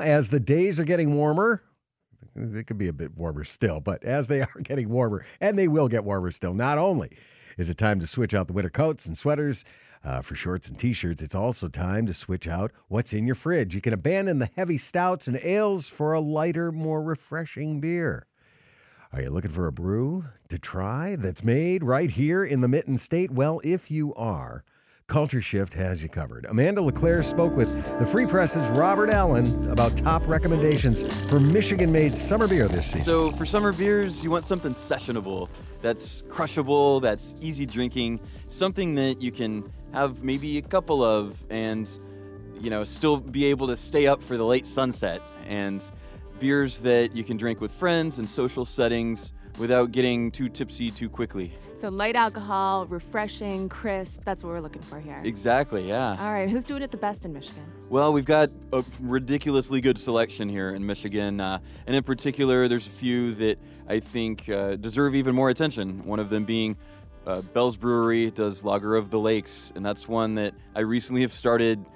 As the days are getting warmer, they could be a bit warmer still, but as they are getting warmer, and they will get warmer still, not only is it time to switch out the winter coats and sweaters uh, for shorts and t shirts, it's also time to switch out what's in your fridge. You can abandon the heavy stouts and ales for a lighter, more refreshing beer. Are you looking for a brew to try that's made right here in the Mitten State? Well, if you are, Culture Shift has you covered. Amanda LeClaire spoke with the Free Press's Robert Allen about top recommendations for Michigan made summer beer this season. So, for summer beers, you want something sessionable that's crushable, that's easy drinking, something that you can have maybe a couple of and you know still be able to stay up for the late sunset and beers that you can drink with friends and social settings without getting too tipsy too quickly. So light alcohol, refreshing, crisp. That's what we're looking for here. Exactly, yeah. All right, who's doing it the best in Michigan? Well, we've got a ridiculously good selection here in Michigan. Uh, and in particular, there's a few that I think uh, deserve even more attention. One of them being uh, Bell's Brewery does Lager of the Lakes, and that's one that I recently have started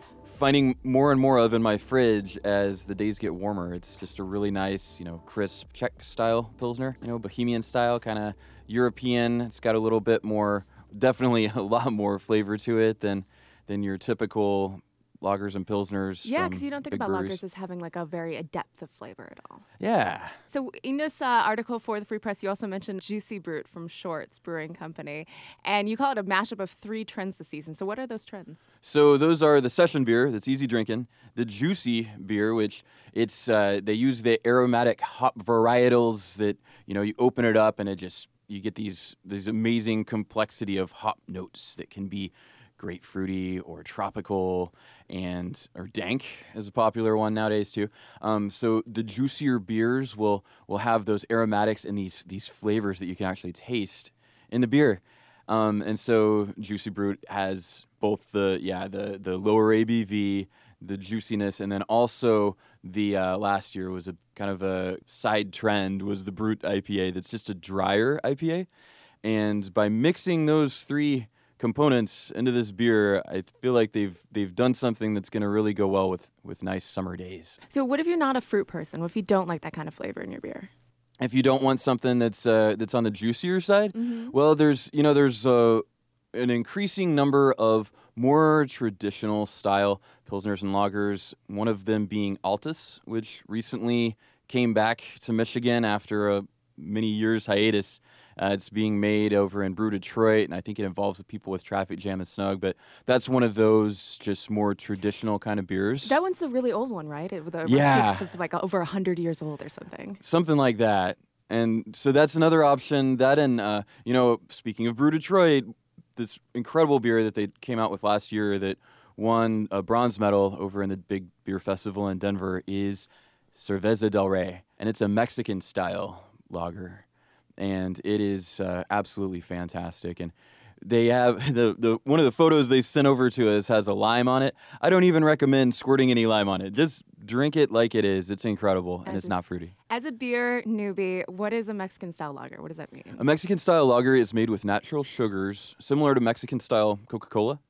finding more and more of in my fridge as the days get warmer. It's just a really nice, you know, crisp Czech style pilsner, you know, bohemian style, kind of European. It's got a little bit more, definitely a lot more flavor to it than than your typical lagers and pilsners. Yeah, because you don't think about breweries. lagers as having like a very a depth of flavor at all. Yeah. So in this uh, article for the Free Press, you also mentioned Juicy Brut from Short's Brewing Company, and you call it a mashup of three trends this season. So what are those trends? So those are the session beer that's easy drinking, the juicy beer, which it's uh, they use the aromatic hop varietals that you know you open it up and it just you get these these amazing complexity of hop notes that can be grapefruity or tropical and or dank is a popular one nowadays too. Um, so the juicier beers will will have those aromatics and these these flavors that you can actually taste in the beer. Um, and so Juicy Brut has both the yeah the the lower ABV, the juiciness, and then also the uh, last year was a kind of a side trend was the Brut IPA that's just a drier IPA, and by mixing those three components into this beer, I feel like they've they've done something that's going to really go well with with nice summer days. So what if you're not a fruit person? What if you don't like that kind of flavor in your beer? If you don't want something that's uh, that's on the juicier side, well, there's you know there's uh, an increasing number of more traditional style pilsners and lagers. One of them being Altes, which recently came back to Michigan after a many years hiatus. Uh, it's being made over in Brew Detroit, and I think it involves the people with Traffic Jam and Snug. But that's one of those just more traditional kind of beers. That one's the really old one, right? It, the Yeah. It's like over hundred years old or something. something like that. And so that's another option. That and uh, you know, speaking of Brew Detroit, this incredible beer that they came out with last year that won a bronze medal over in the big beer festival in Denver is Cerveza del Rey, and it's a Mexican style lager, and it is uh, absolutely fantastic. And they have the, the one of the photos they sent over to us has a lime on it. I don't even recommend squirting any lime on it. Just drink it like it is. It's incredible and As it's is- not fruity. As a beer newbie, what is a Mexican style lager? What does that mean? A Mexican style lager is made with natural sugars, similar to Mexican style Coca Cola,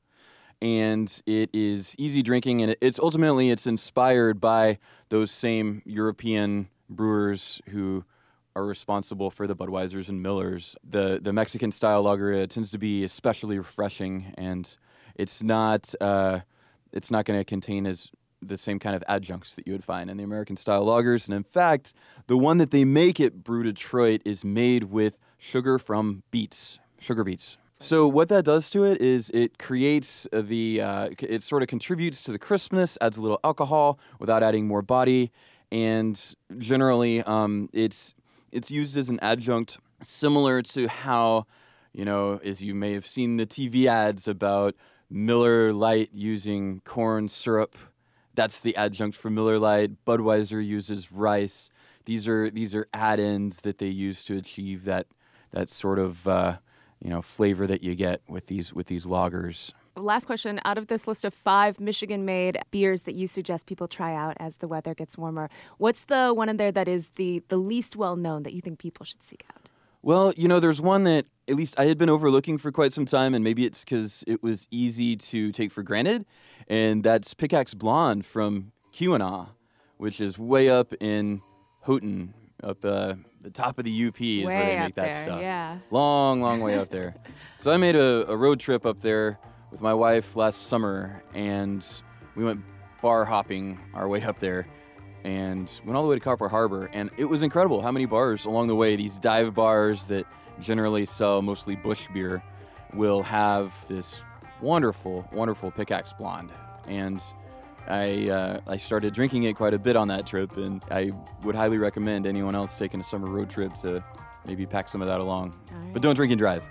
and it is easy drinking. And it's ultimately it's inspired by those same European brewers who are responsible for the Budweisers and Millers. The the Mexican style lager tends to be especially refreshing, and it's not uh, it's not going to contain as the same kind of adjuncts that you would find in the American style lagers. And in fact, the one that they make at Brew Detroit is made with sugar from beets, sugar beets. So what that does to it is it creates the uh, it sort of contributes to the crispness, adds a little alcohol without adding more body, and generally um, it's it's used as an adjunct similar to how you know as you may have seen the TV ads about Miller Lite using corn syrup that's the adjunct for Miller Lite. Budweiser uses rice. These are these are add-ins that they use to achieve that that sort of uh, you know flavor that you get with these with these lagers. Last question. Out of this list of five Michigan made beers that you suggest people try out as the weather gets warmer, what's the one in there that is the, the least well known that you think people should seek out? Well, you know, there's one that at least I had been overlooking for quite some time, and maybe it's because it was easy to take for granted, and that's Pickaxe Blonde from Keweenaw, which is way up in Houghton, up uh, the top of the UP is Way where they make that there, stuff. yeah. Long, long way up there. So I made a, a road trip up there with my wife last summer, and we went bar hopping our way up there and went all the way to Copper Harbor. And it was incredible how many bars along the way, these dive bars that generally sell mostly Busch beer, will have this wonderful, wonderful pickaxe blonde. And I, uh, I started drinking it quite a bit on that trip, and I would highly recommend anyone else taking a summer road trip to maybe pack some of that along. Right. But don't drink and drive.